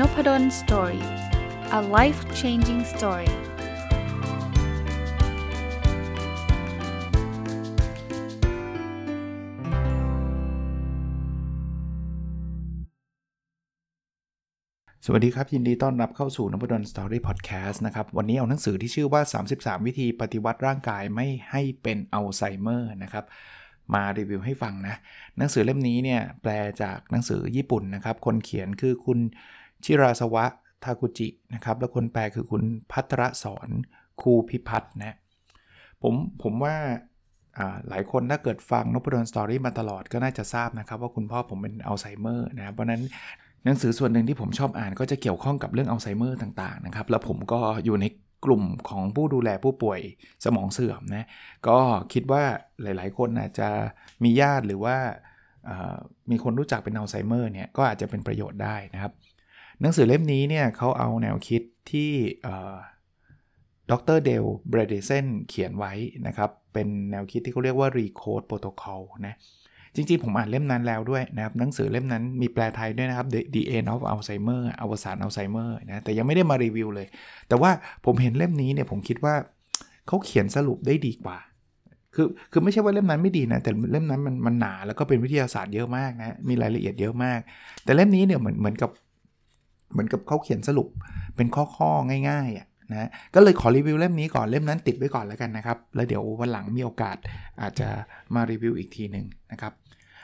นพด ล Story a life changing story สวัสดีครับ ยินดีต้อนรับเข้าสู่นพดล Story พอดแคสต์นะครับ วันนี้เอาหนังสือที่ชื่อว่า 33 วิธีปฏิวัติร่างกายไม่ให้เป็นอัลไซเมอร์นะครับ มารีวิวให้ฟังนะ หนังสือเล่มนี้เนี่ย แปลจากหนังสือญี่ปุ่นนะครับ คนเขียนคือคุณ ชิราสวะทากุจินะครับแล้วคนแปลคือคุณพัทรสอนคูพิพัฒน์นะผมผมว่าหลายคนถ้าเกิดฟังนพดล Story มาตลอดก็น่าจะทราบนะครับว่าคุณพ่อผมเป็นอัลไซเมอร์นะเพราะนั้นหนังสือส่วนหนึ่งที่ผมชอบอ่านก็จะเกี่ยวข้องกับเรื่องอัลไซเมอร์ต่างๆนะครับแล้วผมก็อยู่ในกลุ่มของผู้ดูแลผู้ป่วยสมองเสื่อมนะก็คิดว่าหลายๆ คนอาจจะมีญาติหรือว่ามีคนรู้จักเป็นอัลไซเมอร์เนี่ยก็อาจจะเป็นประโยชน์ได้นะครับ หนังสือเล่มนี้เนี่ยเขาเอาแนวคิดที่ดรเดลเบรเดเซนเขียนไว้นะครับ เป็นแนวคิดที่เขาเรียกว่า Recode Protocol นะจริงๆ ผมอ่านเล่มนั้นแล้วด้วยนะครับ หนังสือเล่มนั้นมีแปลไทยด้วยนะครับ The End of Alzheimer อวสานอัลไซเมอร์นะแต่ยังไม่ได้มารีวิวเลย แต่ว่าผมเห็นเล่มนี้เนี่ยผมคิดว่าเขาเขียนสรุปได้ดีกว่า คือคือไม่ใช่ว่าเล่มนั้นไม่ดีนะ แต่เล่มนั้นมันมันหนาแล้วก็เป็นวิทยาศาสตร์เยอะมากนะมีรายละเอียดเยอะมาก แต่เล่มนี้เนี่ยเหมือนเหมือนกับ เหมือนกับเขาเขียนสรุปเป็นข้อๆง่ายๆอะนะก็เลยขอรีวิวเล่มนี้ก่อนเล่มนั้นติดไว้ก่อนแล้วกันนะครับ แล้วเดี๋ยววันหลังมีโอกาสอาจจะมารีวิวอีกทีหนึ่งนะครับ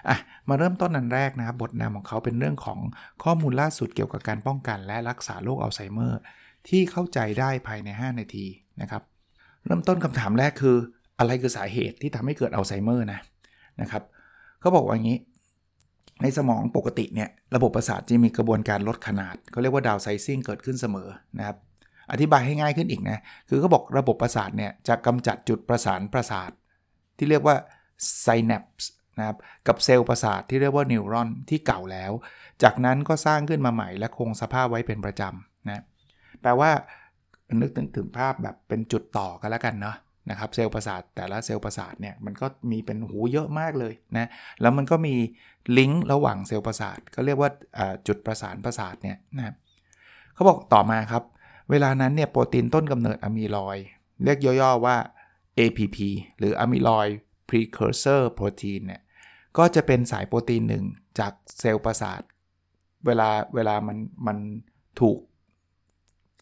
อะมาเริ่มต้นนันแรกนะครับ บทนำของเขาเป็นเรื่องของข้อมูลล่าสุดเกี่ยวกับการป้องกัน และรักษาโรคอัลไซเมอร์ ที่เข้าใจได้ภายใน 5 นาทีนะครับ เริ่มต้นคำถามแรกคือ อะไรคือสาเหตุที่ทำให้เกิดอัลไซเมอร์นะนะครับเขาบอกว่าอย่างนี้ ในสมองปกติเนี่ยระบบประสาทจะมีกระบวนการลดขนาดเขาเรียกว่าดาวไซซิ่งเกิดขึ้นเสมอนะครับอธิบายให้ง่ายขึ้นอีกนะคือเขาบอกระบบประสาทเนี่ยจะกำจัดจุดประสานประสาท ที่เรียกว่าไซแนปส์นะครับกับเซลล์ประสาทที่เรียกว่านิวรอนที่เก่าแล้ว จากนั้นก็สร้างขึ้นมาใหม่และคงสภาพไว้เป็นประจำนะแปลว่านึกถึงถึงภาพแบบเป็นจุดต่อกันแล้วกันเนาะ นะครับเซลล์ประสาทแต่ละเซลล์ประสาทเนี่ยมันก็มีเป็นหูเยอะมากเลยนะแล้วมันก็มีลิงก์ระหว่างเซลล์ประสาทก็เรียกว่าจุดประสานประสาทเนี่ยนะเขาบอกต่อมาครับ เวลานั้นเนี่ยโปรตีนต้นกำเนิดอะมีลอย เรียกย่อๆว่า APP หรืออะมิลอย precursor protein เนี่ยก็จะเป็นสายโปรตีนหนึ่งจากเซลล์ประสาท เวลาเวลามันมันถูก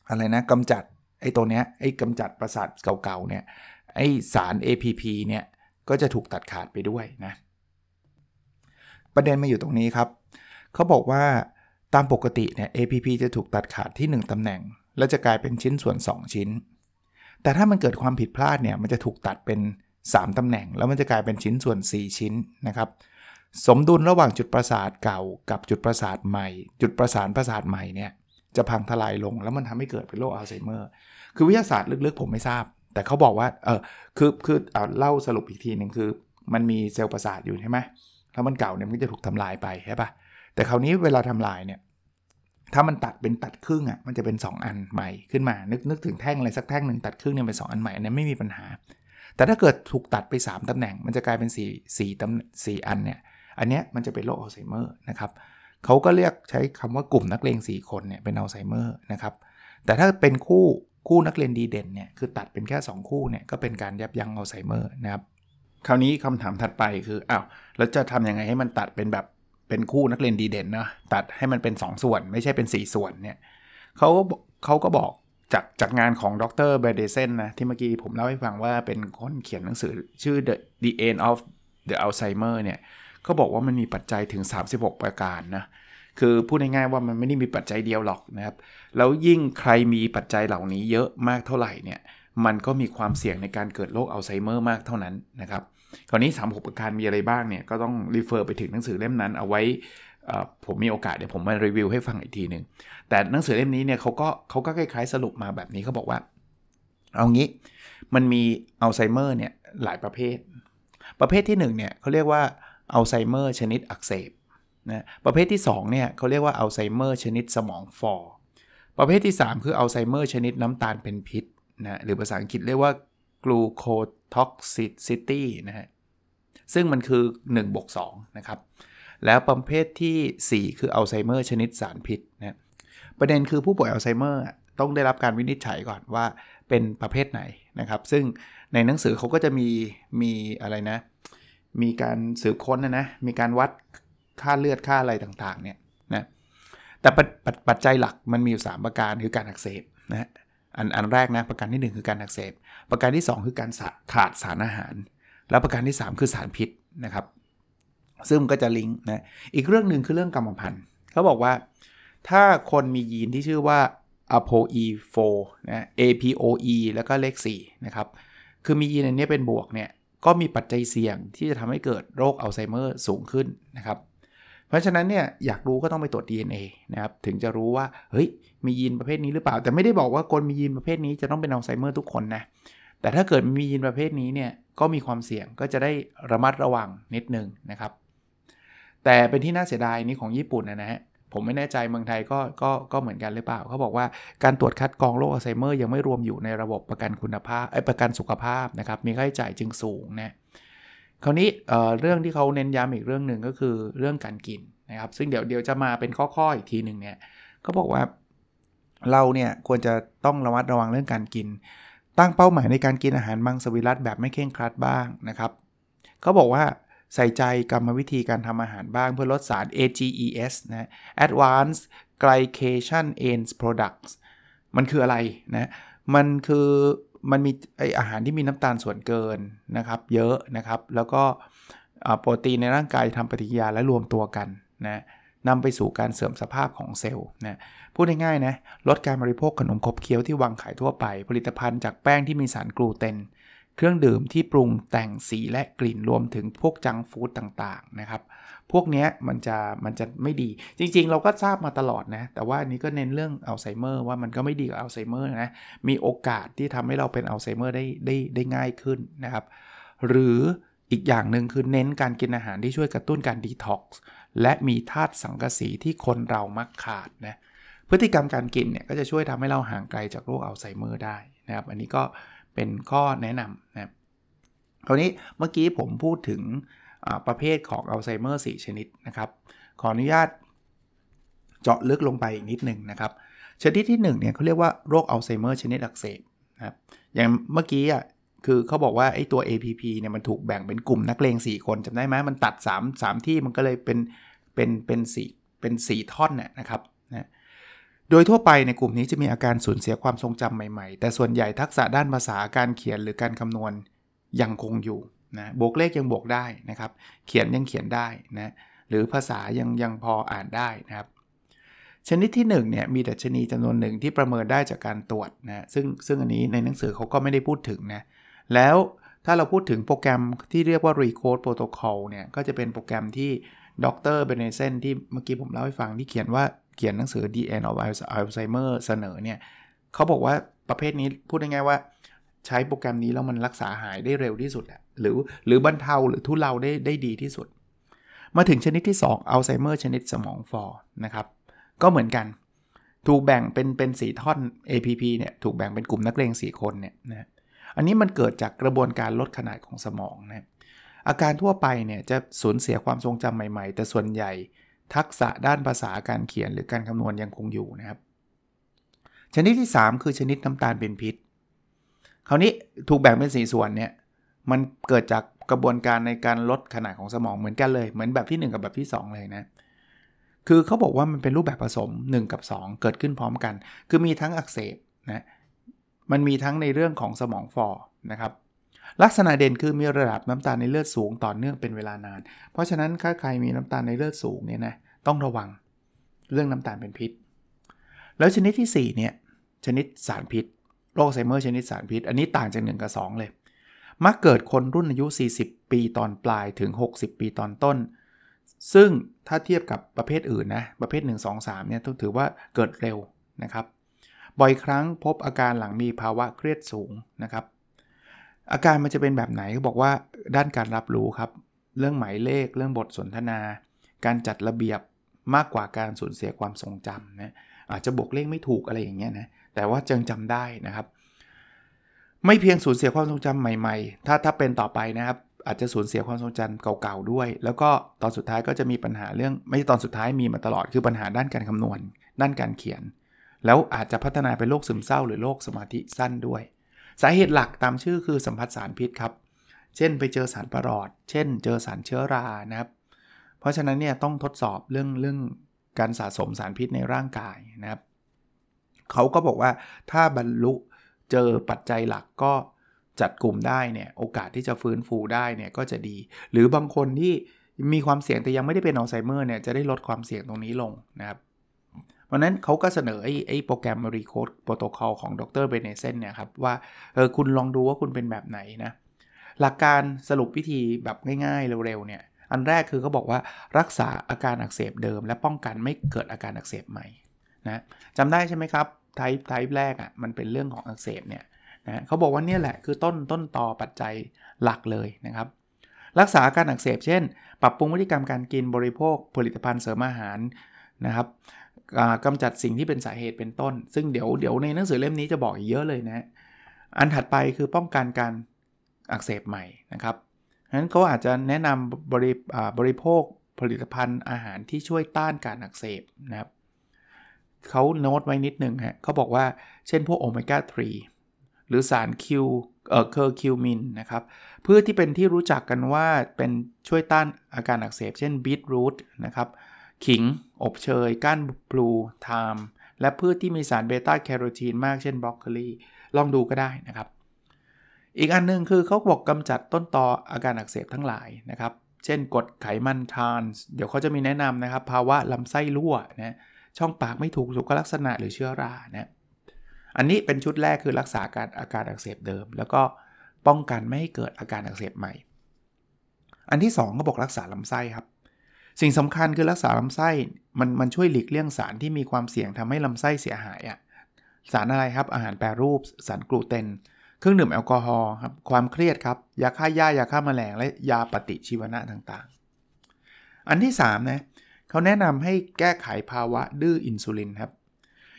อะไรนะกำจัด ไอ้ตัวเนี้ยไอ้กำจัดประสาทเก่าๆเนี่ยไอ้สาร APP เนี่ยก็จะถูกตัดขาดไปด้วยนะประเด็นมาอยู่ตรงนี้ครับ เขาบอกว่าตามปกติเนี่ย APP จะถูกตัดขาดที่ 1 ตำแหน่ง แล้วจะกลายเป็นชิ้นส่วน 2 ชิ้น แต่ถ้ามันเกิดความผิดพลาดเนี่ยมันจะถูกตัดเป็น 3 ตำแหน่ง แล้วมันจะกลายเป็นชิ้นส่วน 4 ชิ้นนะครับ สมดุลระหว่างจุดประสาทเก่ากับจุดประสาทใหม่ จุดประสานประสาทใหม่เนี่ยจะพังทลายลง แล้วมันทำให้เกิดเป็นโรคอัลไซเมอร์ คือวิทยาศาสตร์ลึกๆ ผมไม่ทราบ แต่เขาบอกว่าเออคือคือเอาเล่าสรุปอีกทีหนึ่งคือ มันมีเซลล์ประสาทอยู่ใช่ไหมแล้วมันเก่าเนี่ยมันจะถูกทำลายไปใช่ปะแต่คราวนี้เวลาทำลายเนี่ยถ้ามันตัดเป็นตัดครึ่งอะ่ะมันจะเป็น 2 อันใหม่ขึ้นมา นึกนึกถึงแท่งอะไรสักแท่งหนึ่งตัดครึ่งเนี่ยเป็น 2 อันใหม่อันนี้ไม่มีปัญหา แต่ถ้าเกิดถูกตัดไป 3ตำแหน่ง มันจะกลายเป็น4 4ตำ4อันเนี่ยอันเนี้ยมันจะเป็นโรคอัลไซเมอร์นะครับเขาก็เรียกใช้คำว่ากลุ่มนักเลง4คนเนี่ยเป็นอัลไซเมอร์นะครับแต่ถ้าเป็นคู่ คู่นักเรียนดีเด่นเนี่ยคือตัดเป็นแค่ 2 คู่เนี่ยก็เป็นการยับยั้งอัลไซเมอร์นะครับคราวนี้คำถามถัดไปคืออ้าวแล้วจะทำยังไงให้มันตัดเป็นแบบเป็นคู่นักเรียนดีเด่นนะตัดให้มันเป็น 2 ส่วนไม่ใช่เป็น 4 ส่วนเนี่ยเขาก็เขาก็บอกจากจากงานของดรเบเดเซนนะที่เมื่อกี้ผมเล่าให้ฟังว่าเป็นคนเขียนหนังสือชื่อ The The End of the Alzheimer เนี่ยเขาบอกว่ามันมีปัจจัยถึง 36 ประการนะ คือพูดง่ายๆว่ามันไม่ได้มีปัจจัยเดียวหรอกนะครับ แล้วยิ่งใครมีปัจจัยเหล่านี้เยอะมากเท่าไหร่เนี่ยมันก็มีความเสี่ยงในการเกิดโรคอัลไซเมอร์มากเท่านั้นนะครับคราวนี้ 36 ประการมีอะไรบ้างเนี่ยก็ต้อง refer ไปถึงหนังสือเล่มนั้นเอาไว้ผมมีโอกาสเดี๋ยวผมมารีวิวให้ฟังอีกทีหนึ่งแต่หนังสือเล่มนี้เนี่ยเขาก็เขาก็คล้ายๆสรุปมาแบบนี้เขาบอกว่า เอางี้มันมีอัลไซเมอร์เนี่ยหลายประเภท ประเภทที่1เนี่ยเขาเรียกว่าอัลไซเมอร์ชนิดอักเสบ นะประเภทที่2เนี่ยเขาเรียกว่าอัลไซเมอร์ชนิดสมองฝ่อประเภทที่ 3 คืออัลไซเมอร์ชนิดน้ำตาลเป็นพิษนะหรือภาษาอังกฤษเรียกว่า glucotoxicity นะฮะซึ่งมันคือ1บวก2นะครับ แล้วประเภทที่ 4 คืออัลไซเมอร์ชนิดสารพิษนะประเด็นคือผู้ป่วยอัลไซเมอร์ต้องได้รับการวินิจฉัยก่อนว่าเป็นประเภทไหนนะครับ ซึ่งในหนังสือเขาก็จะมีมีอะไรนะ มีการสืบค้นนะนะ มีการวัด ค่าเลือดค่าอะไรต่างๆเนี่ยนะแต่ปปปัจจัยหลักมันมีอยู่ 3 ประการคือการอักเสบนะอันอันแรกนะประการที่ 1 คือการอักเสบ ประการที่ 2 คือการขาดสารอาหาร แล้วประการที่ 3 คือสารพิษนะครับ ซึ่งมันก็จะลิงก์นะอีกเรื่องหนึ่งคือเรื่องกรรมพันธุ์เขาบอกว่า ถ้าคนมียีนที่ชื่อว่า ApoE4 นะ APOE แล้วก็เลข4นะครับคือมียีนอันนี้เป็นบวกเนี่ยก็มีปัจจัยเสี่ยงที่จะทำให้เกิดโรคอัลไซเมอร์สูงขึ้นนะครับ เพราะฉะนั้นเนี่ยอยากรู้ก็ต้องไปตรวจ DNA นะครับถึงจะรู้ว่าเฮ้ยมียีนประเภทนี้หรือเปล่า แต่ไม่ได้บอกว่าคนมียีนประเภทนี้จะต้องเป็นอัลไซเมอร์ทุกคนนะแต่ถ้าเกิดมียีนประเภทนี้เนี่ยก็มีความเสี่ยงก็จะได้ระมัดระวังนิดนึงนะครับแต่เป็นที่น่าเสียดายนี่ของญี่ปุ่นนะฮะผมไม่แน่ใจเมืองไทยก็ก็ก็เหมือนกันหรือเปล่า เขาบอกว่าการตรวจคัดกรองโรคอัลไซเมอร์ยังไม่รวมอยู่ในระบบประกันคุณภาพประกันสุขภาพนะครับมีค่าใช้จ่ายจึงสูงนะ คราวนี้เเรื่องที่เขาเน้นย้ำอีกเรื่องหนึ่งก็คือเรื่องการกินนะครับ ซึ่งเดี๋ยวเดี๋ยวจะมาเป็นข้อๆอีกทีหนึ่งเนี่ยเขาบอกว่าเราเนี่ยควรจะต้องระมัดระวังเรื่องการกิน ตั้งเป้าหมายในการกินอาหารมังสวิรัตแบบไม่เข่งครัดบ้างนะครับเขาบอกว่าใส่ใจกรรมวิธีการทำอาหารบ้างเพื่อลดสาร AGEs นะ Advanced Glycation Ends Products มันคืออะไรนะ มันคือ มันมีไออาหารที่มีน้ำตาลส่วนเกินนะครับ เยอะนะครับ แล้วก็โปรตีนในร่างกายทำปฏิกิริยาและรวมตัวกันนะนำไปสู่การเสื่อมสภาพของเซลล์นะพูดง่ายๆนะลดการบริโภคขนมคบเคี้ยวที่วางขายทั่วไป ผลิตภัณฑ์จากแป้งที่มีสารกลูเตน เครื่องดื่มที่ปรุงแต่งสีและกลิ่นรวมถึงพวก junk food ต่างๆนะครับ พวกนี้มันจะมันจะไม่ดี จริงๆ เราก็ทราบมาตลอดนะ แต่ว่านี้ก็เน้นเรื่องอัลไซเมอร์ว่ามันก็ไม่ดีกับอัลไซเมอร์นะ มีโอกาสที่ทำให้เราเป็นอัลไซเมอร์ได้ได้ได้ง่ายขึ้นนะครับ หรืออีกอย่างหนึ่งคือเน้นการกินอาหารที่ช่วยกระตุ้นการดีท็อกซ์และมีธาตุสังกะสีที่คนเรามักขาดนะพฤติกรรมการกินเนี่ยก็จะช่วยทำให้เราห่างไกลจากโรคอัลไซเมอร์ได้นะครับ อันนี้ก็เป็นข้อแนะนำนะครับคราวนี้เมื่อกี้ผมพูดถึง ประเภทของอัลไซเมอร์4ชนิดนะครับ ขออนุญาตเจาะลึกลงไปอีกนิดหนึ่งนะครับ ชนิดที่1เนี่ยเขาเรียกว่าโรคอัลไซเมอร์ชนิดอักเสบนะครับอย่างเมื่อกี้อะคือเขาบอกว่าไอ้ตัว APP เนี่ยมันถูกแบ่งเป็นกลุ่มนักเลง4 คนจำได้ไหมมันตัด 3 3 ที่มันก็เลยเป็นเป็นเป็นสี่เป็น 4 ท่อนน่ยนะครับนะโดยทั่วไปในกลุ่มนี้จะมีอาการสูญเสียความทรงจำใหม่ๆ แต่ส่วนใหญ่ทักษะด้านภาษาการเขียนหรือการคำนวณยังคงอยู่ นะบวกเลขยังบวกได้นะครับ เขียนยังเขียนได้นะหรือภาษายังยังพออ่านได้นะครับ ชนิดที่1เนี่ยมีดัชนีจำนวนหนึ่งที่ประเมินได้จากการตรวจนะซึ่งซึ่งอันนี้ในหนังสือเขาก็ไม่ได้พูดถึงนะแล้วถ้าเราพูดถึงโปรแกรมที่เรียกว่า Recode Protocol เนี่ยก็จะเป็นโปรแกรมที่ดรเบเนเซนที่เมื่อกี้ผมเล่าให้ฟังที่เขียนว่าเขียนหนังสือ The End of Alzheimer เสนอเนี่ยเขาบอกว่าประเภทนี้พูดง่ายๆว่า ใช้โปรแกรมนี้แล้วมันรักษาหายได้เร็วที่สุดอะหรือหรือบรรเทาหรือทุเลาได้ได้ดีที่สุด มาถึงชนิดที่ 2อัลไซเมอร์ชนิดสมองฟอนะครับ ก็เหมือนกัน ถูกแบ่งเป็นเป็นสีท่อน APP เนี่ยถูกแบ่งเป็นกลุ่มนักเลง4 คนเนี่ยนะอันนี้มันเกิดจากกระบวนการลดขนาดของสมองนะอาการทั่วไปเนี่ยจะสูญเสียความทรงจำใหม่ ๆ แต่ส่วนใหญ่ทักษะด้านภาษาการเขียนหรือการคำนวณยังคงอยู่นะครับ ชนิดที่ 3 คือชนิดน้ำตาลเป็นพิษ คราวนี้ถูกแบ่งเป็นสีส่วนเนี่ยมันเกิดจากกระบวนการในการลดขนาดของสมองเหมือนกันเลย เหมือนแบบที่ 1 กับแบบที่ 2 เลยนะ คือเขาบอกว่ามันเป็นรูปแบบผสม 1 กับ 2 เกิดขึ้นพร้อมกัน คือมีทั้งอักเสบนะมันมีทั้งในเรื่องของสมองฟอนะครับลักษณะเด่นคือมีระดับน้ำตาลในเลือดสูงต่อเนื่องเป็นเวลานาน เพราะฉะนั้นถ้าใครมีน้ำตาลในเลือดสูงเนี่ยนะต้องระวังเรื่องน้ำตาลเป็นพิษ แล้วชนิดที่ 4เนี่ยชนิดสารพิษ คไซเมอร์ชนิดสารพิษ อันนี้ต่างจาก 1 กับ 2 เลย มักเกิดคนรุ่นอายุ 40 ปีตอนปลายถึง 60 ปีตอนต้น ซึ่งถ้าเทียบกับประเภทอื่นนะ ประเภท 1 2 3 เนี่ยต้องถือว่าเกิดเร็วนะครับ บ่อยครั้งพบอาการหลังมีภาวะเครียดสูงนะครับ อาการมันจะเป็นแบบไหนเขาบอกว่าด้านการรับรู้ครับ เรื่องหมายเลข เรื่องบทสนทนา การจัดระเบียบมากกว่าการสูญเสียความทรงจำนะอาจจะบวกเลขไม่ถูกอะไรอย่างเงี้ยนะ แต่ว่าจังจำได้นะครับ ไม่เพียงสูญเสียความทรงจำใหม่ ๆ ถ้าถ้าเป็นต่อไปนะครับ อาจจะสูญเสียความทรงจำเก่าๆด้วย แล้วก็ตอนสุดท้ายก็จะมีปัญหาเรื่อง ไม่ใช่ตอนสุดท้ายมีมาตลอดคือปัญหาด้านการคำนวณ ด้านการเขียน แล้วอาจจะพัฒนาเป็นโรคซึมเศร้า หรือโรคสมาธิสั้นด้วย สาเหตุหลักตามชื่อคือสัมผัสสารพิษครับเช่นไปเจอสารประหลอด เช่น เจอสารเชื้อรานะครับ เพราะฉะนั้นเนี่ยต้องทดสอบเรื่องเรื่องการสะสมสารพิษในร่างกายนะครับ เขาก็บอกว่าถ้าบรรลุเจอปัจจัยหลักก็จัดกลุ่มได้เนี่ยโอกาสที่จะฟื้นฟูได้เนี่ยก็จะดี หรือบางคนที่มีความเสี่ยงแต่ยังไม่ได้เป็นอัลไซเมอร์เนี่ยจะได้ลดความเสี่ยงตรงนี้ลงนะครับเพราะนั้นเขาก็เสนอไอ้ไอ้โปรแกรม ReCODE protocol ของดร Bredesen เนี่ยครับว่าเออคุณลองดูว่าคุณเป็นแบบไหนนะหลักการสรุปวิธีแบบง่ายๆ เร็วๆเนี่ยอันแรกคือเขาบอกว่ารักษาอาการอักเสบเดิม และป้องกันไม่เกิดอาการอักเสบใหม่นะจำได้ใช่ไหมครับ type type แรกอะ่ะมันเป็นเรื่องของอักเสบเนี่ยนะเขาบอกว่านี่แหละคือต้นต้นต่อปัจจัยหลักเลยนะครับ รักษาการอักเสบเช่น ปรับปรุงพฤติกรรมการกินบริโภคผลิตภัณฑ์เสริมอาหารนะครับกำจัดสิ่งที่เป็นสาเหตุเป็นต้น ซึ่งเดี๋ยวเดี๋ยวในหนังสือเล่มนี้จะบอกอีกเยอะเลยนะอันถัดไปคือป้องกันการอักเสบใหม่นะครับฉะนั้นเขาอาจจะแนะนำบริบริโภคผลิตภัณฑ์อาหารที่ช่วยต้านการอักเสบนะครับ เขาโน้ตไว้นิดหนึ่งฮะเขาบอกว่าเช่นพวกโอเมก้า 3 หรือสารคิวเอ่อเคอร์คิวมินนะครับพืชที่เป็นที่รู้จักกันว่าเป็นช่วยต้านอาการอักเสบ เช่นบีทรูทนะครับขิง อบเชย กานพลูไทม์และพืชที่มีสารเบต้าแคโรทีนมากเช่นบรอกโคลีลองดูก็ได้นะครับ อีกอันนึงคือเขาบอกกำจัดต้นตออาการอักเสบทั้งหลายนะครับ เช่นกรดไขมันทรานส์เดี๋ยวเขาจะมีแนะนำนะครับ ภาวะลำไส้รั่วนะ ช่องปากไม่ถูกสุขลักษณะหรือเชื้อรานะอันนี้เป็นชุดแรกคือรักษาการอาการอักเสบเดิม แล้วก็ป้องกันไม่ให้เกิดอาการอักเสบใหม่ อันที่2ก็บอกรักษาลำไส้ครับ สิ่งสำคัญคือรักษาลำไส้มันมันช่วยหลีกเลี่ยงสารที่มีความเสี่ยงทำให้ลำไส้เสียหายอะ่ะสารอะไรครับ อาหารแปรรูป สารกลูเตน เครื่องดื่มแอลกอฮอล์ครับ ความเครียดครับ ยาฆ่าหญ้ายาฆ่ามาแมลง และยาปฏิชีวนะต่างๆ อันที่3นะ เขาแนะนำให้แก้ไขภาวะดื้ออินซูลินครับ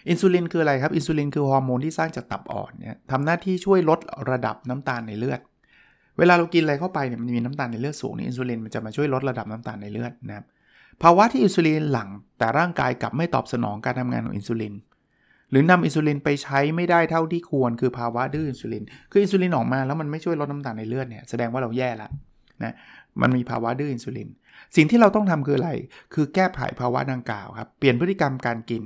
อินซูลินคืออะไรครับ อินซูลินคือฮอร์โมนที่สร้างจากตับอ่อนเนี่ยทำหน้าที่ช่วยลดระดับน้ำตาลในเลือด เวลาเรากินอะไรเข้าไปเนี่ยมันมีน้ำตาลในเลือดสูงนี่อินซูลินมันจะมาช่วยลดระดับน้ำตาลในเลือดนะครับ ภาวะที่อินซูลินหลั่งแต่ร่างกายกลับไม่ตอบสนองการทำงานของอินซูลินหรือนำอินซูลินไปใช้ไม่ได้เท่าที่ควรคือภาวะดื้ออินซูลิน คืออินซูลินออกมาแล้วมันไม่ช่วยลดน้ำตาลในเลือดเนี่ยแสดงว่าเราแย่ละ นะมันมีภาวะดื้ออินซูลิน สิ่งที่เราต้องทำคืออะไร คือแก้ไขภาวะดังกล่าวครับ เปลี่ยนพฤติกรรมการกิน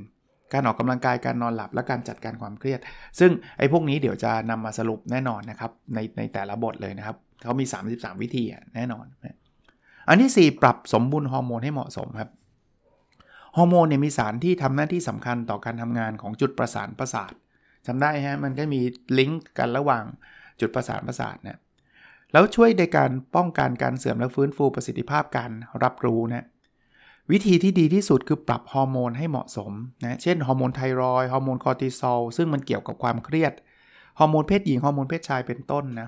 การออกกำลังกาย การนอนหลับ และการจัดการความเครียด ซึ่งไอ้พวกนี้เดี๋ยวจะนำมาสรุปแน่นอนนะครับ ในในแต่ละบทเลยนะครับ เขามี 33 วิธีแน่นอน อันที่ 4 ปรับสมบุลฮอร์โมนให้เหมาะสมครับ ฮอร์โมนเนี่ยมีสารที่ทำหน้าที่สำคัญต่อการทำงานของจุดประสานประสาทจำได้ฮะ มันก็มีลิงก์กันระหว่างจุดประสานประสาทเนี่ย แล้วช่วยในการป้องกันการเสื่อมและฟื้นฟูประสิทธิภาพการรับรู้นะวิธีที่ดีที่สุดคือปรับฮอร์โมนให้เหมาะสมนะเช่นฮอร์โมนไทรอยด์ฮอร์โมนคอร์ติซอลซึ่งมันเกี่ยวกับความเครียดฮอร์โมนเพศหญิงฮอร์โมนเพศชายเป็นต้นนะ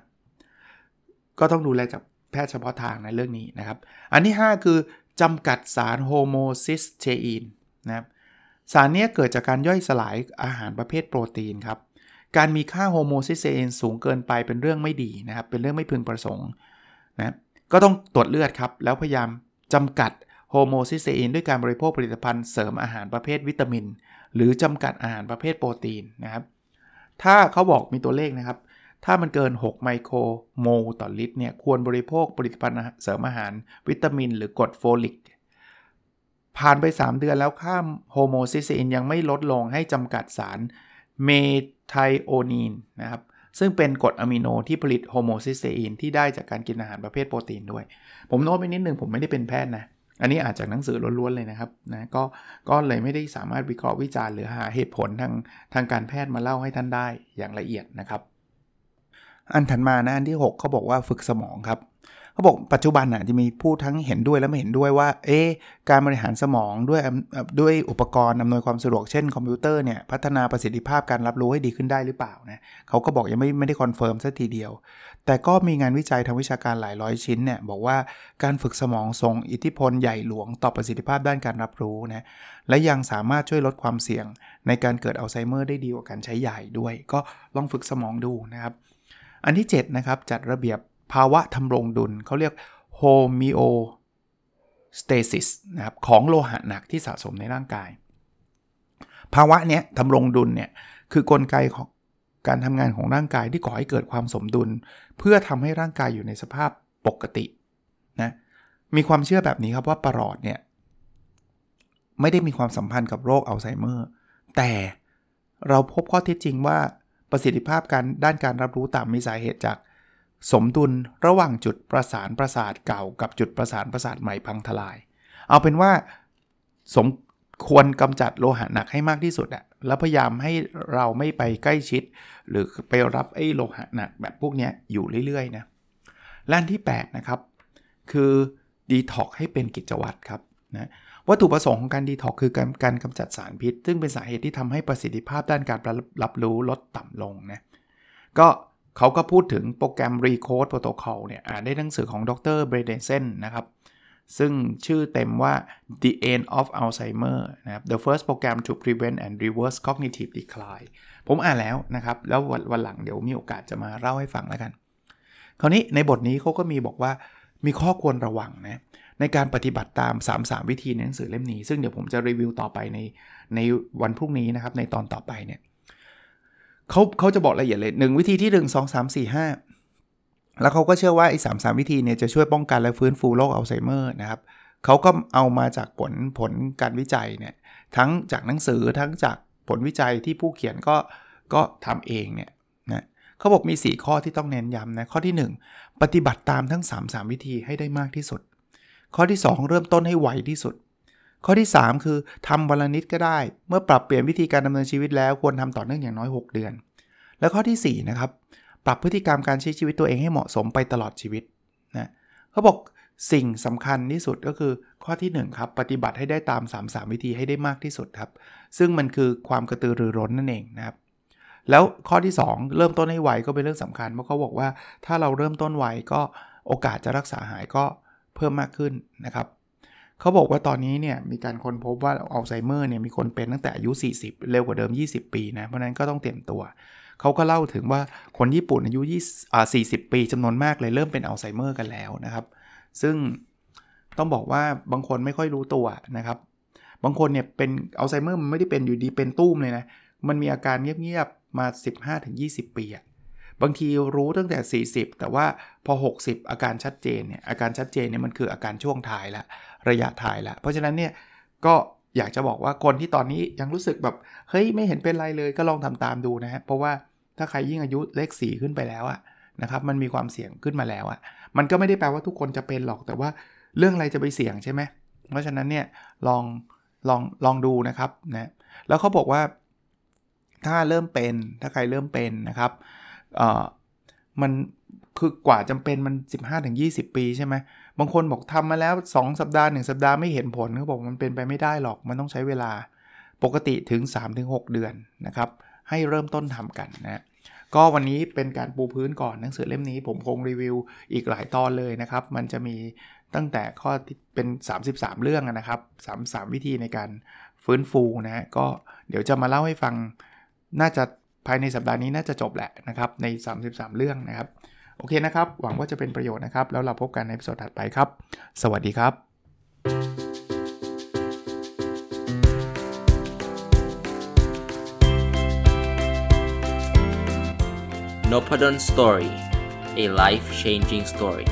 ก็ต้องดูแลจากแพทย์เฉพาะทางในเรื่องนี้นะครับ อันที่ 5 คือจำกัดสาร homocysteine นะครับสารนี้เกิดจากการย่อยสลายอาหารประเภทโปรตีนครับ การมีค่า homocysteine สูงเกินไปเป็นเรื่องไม่ดีนะครับ เป็นเรื่องไม่พึงประสงค์นะก็ต้องตรวจเลือดครับ แล้วพยายามจำกัด homocysteine ด้วยการบริโภคผลิตภัณฑ์เสริมอาหารประเภทวิตามิน หรือจำกัดอาหารประเภทโปรตีนนะครับ ถ้าเขาบอกมีตัวเลขนะครับ ถ้ามันเกิน 6 ไมโครโมลต่อลิตรเนี่ยควรบริโภคผลิตภัณฑ์เสริมอาหาร วิตามิน หรือกรดโฟลิกผ่านไป 3 เดือนแล้วค่า homocysteine ยังไม่ลดลงให้จำกัดสาร เมไทโอนีนนะครับซึ่งเป็นกรดอะมิโนที่ผลิต homocysteine ที่ได้จากการกินอาหารประเภทโปรตีนด้วย ผมโน้ตไปนิดนึงผมไม่ได้เป็นแพทย์นะ อันนี้อาจจากหนังสือล้วนๆเลยนะครับนะก็ก็เลยไม่ได้สามารถวิเคราะห์วิจารณ์หรือหาเหตุผลทางทางการแพทย์มาเล่าให้ท่านได้อย่างละเอียดนะครับ อันถัดมานะอันที่ 6เขาบอกว่าฝึกสมองครับ เขาบอกปัจจุบันน่ะจะมีผู้ทั้งเห็นด้วยและไม่เห็นด้วยว่า เอ๊การบริหารสมองด้วยด้วยอุปกรณ์อำนวยความสะดวกเช่นคอมพิวเตอร์เนี่ยพัฒนาประสิทธิภาพการรับรู้ให้ดีขึ้นได้หรือเปล่านะเขาก็บอกยังไม่ไม่ได้ confirm สักทีเดียว แต่ก็มีงานวิจัยทางวิชาการหลายร้อยชิ้นเนี่ยบอกว่าการฝึกสมองทรงอิทธิพลใหญ่หลวงต่อประสิทธิภาพด้านการรับรู้นะและยังสามารถช่วยลดความเสี่ยง ในการเกิดอัลไซเมอร์ได้ดีกว่าการใช้ใหญ่ด้วย ก็ลองฝึกสมองดูนะครับอันที่7นะครับจัดระเบียบ ภาวะธำรงดุลเขาเรียก homeostasis นะครับของโลหะหนักที่สะสมในร่างกาย ภาวะเนี้ยธำรงดุลเนี่ยคือกลไกของการทำงานของร่างกายที่ก่อให้เกิดความสมดุล เพื่อทำให้ร่างกายอยู่ในสภาพปกตินะมีความเชื่อแบบนี้ครับว่าประหลอดเนี่ยไม่ได้มีความสัมพันธ์กับโรคอัลไซเมอร์ แต่เราพบข้อเท็จจริงว่าประสิทธิภาพการด้านการรับรู้ต่ำมีสาเหตุจาก สมดุลระหว่างจุดประสานประสาทเก่ากับจุดประสานประสาทใหม่พังทลาย เอาเป็นว่าสมควรกำจัดโลหะหนักให้มากที่สุดอะแล้วพยายามให้เราไม่ไปใกล้ชิด หรือไปรับไอ้โลหะหนักแบบพวกนี้อยู่เรื่อยๆนะละอันที่ 8 นะครับ คือดีท็อกให้เป็นกิจวัตรครับนะวัตถุประสงค์ของการดีท็อกคือการการกำจัดสารพิษ ซึ่งเป็นสาเหตุที่ทำให้ประสิทธิภาพด้านการรับรู้ลดต่ำลงนะก็ เขาก็พูดถึงโปรแกรม Recode Protocol เนี่ยอ่านได้หนังสือของดรเบรเดนเซนนะครับ ซึ่งชื่อเต็มว่า The End of Alzheimer นะครับ The First Program to Prevent and Reverse Cognitive Decline ผมอ่านแล้วนะครับ แล้ววันหลังเดี๋ยวมีโอกาสจะมาเล่าให้ฟังแล้วกัน คราวนี้ในบทนี้เขาก็มีบอกว่ามีข้อควรระวังนะในการปฏิบัติตาม 3-3 วิธีในหนังสือเล่มนี้ ซึ่งเดี๋ยวผมจะรีวิวต่อไปในในวันพรุ่งนี้นะครับในตอนต่อไปเนี่ย เขาเขาจะบอกละเอียดเลย1วิธีที่ 1 2 3 4 5 แล้วเขาก็เชื่อว่าไอ้สามสามวิธีเนี่ยจะช่วยป้องกันและฟื้นฟูโรคอัลไซเมอร์นะครับเขาก็เอามาจากผลผลการวิจัยเนี่ยทั้งจากหนังสือทั้งจากผลวิจัยที่ผู้เขียนก็ก็ทำเองเนี่ยนะเขาบอกมี 4 ข้อที่ต้องเน้นย้ำนะข้อที่ 1 ปฏิบัติตามทั้ง 3 3 วิธีให้ได้มากที่สุด ข้อที่ 2 เริ่มต้นให้ไวที่สุด ข้อที่ 3 คือทำวันละนิดก็ได้ เมื่อปรับเปลี่ยนวิธีการดำเนินชีวิตแล้วควรทำต่อเนื่องอย่างน้อย 6 เดือน และข้อที่4นะครับปรับพฤติกรรมการใช้ชีวิตตัวเองให้เหมาะสมไปตลอดชีวิตนะเขาบอกสิ่งสำคัญที่สุดก็คือข้อที่1ครับปฏิบัติให้ได้ตาม 3 3 วิธีให้ได้มากที่สุดครับ ซึ่งมันคือความกระตือรือร้นนั่นเองนะครับแล้วข้อที่ 2 เริ่มต้นให้ไวก็เป็นเรื่องสำคัญเพราะเขาบอกว่าถ้าเราเริ่มต้นไวก็โอกาสจะรักษาหายก็เพิ่มมากขึ้นนะครับ เขาบอกว่าตอนนี้เนี่ยมีการค้นพบว่าอัลไซเมอร์เนี่ยมีคนเป็นตั้งแต่อายุ 40 เร็วกว่าเดิม 20 ปีนะ เพราะนั้นก็ต้องเตรียมตัว เขาก็เล่าถึงว่าคนญี่ปุ่นอายุ20อ่า40 ปีจำนวนมากเลยเริ่มเป็นอัลไซเมอร์กันแล้วนะครับ ซึ่งต้องบอกว่าบางคนไม่ค่อยรู้ตัวนะครับ บางคนเนี่ยเป็นอัลไซเมอร์มันไม่ได้เป็นอยู่ดีเป็นตุ้มเลยนะ มันมีอาการเงียบๆมา 15-20 ปีอะ บางทีรู้ตั้งแต่ 40 แต่ว่าพอ 60 อาการชัดเจนเนี่ยอาการชัดเจนเนี่ยมันคืออาการช่วงท้ายละระยะท้ายละเพราะฉะนั้นเนี่ยก็อยากจะบอกว่าคนที่ตอนนี้ยังรู้สึกแบบเฮ้ยไม่เห็นเป็นไรเลยก็ลองทำตามดูนะฮะเพราะว่าถ้าใครยิ่งอายุเลข4ขึ้นไปแล้วอะนะครับมันมีความเสี่ยงขึ้นมาแล้วอะมันก็ไม่ได้แปลว่าทุกคนจะเป็นหรอกแต่ว่าเรื่องอะไรจะไปเสี่ยงใช่ไหมเพราะฉะนั้นเนี่ยลองลองลองดูนะครับนะแล้วเขาบอกว่า ถ้าเริ่มเป็นถ้าใครเริ่มเป็นนะครับ มันคือกว่าจำเป็นมัน 15-20 ปีใช่ไหมบางคนบอกทำมาแล้ว 2 สัปดาห์ 1 สัปดาห์ไม่เห็นผลเขาบอกมันเป็นไปไม่ได้หรอกมันต้องใช้เวลาปกติถึง 3-6 เดือนนะครับ ให้เริ่มต้นทำกันนะก็วันนี้เป็นการปูพื้นก่อนหนังสือเล่มนี้ผมคงรีวิวอีกหลายตอนเลยนะครับ มันจะมีตั้งแต่ข้อที่เป็น 33 เรื่องนะครับ 33 วิธีในการฟื้นฟูนะฮะก็เดี๋ยวจะมาเล่าให้ฟังน่าจะ ภายในสัปดาห์นี้น่าจะจบแหละนะครับใน 33 เรื่องนะครับ โอเคนะครับ หวังว่าจะเป็นประโยชน์นะครับ แล้วเราพบกันในสดถัดไปครับ สวัสดีครับ n o p a d o n Story a life changing story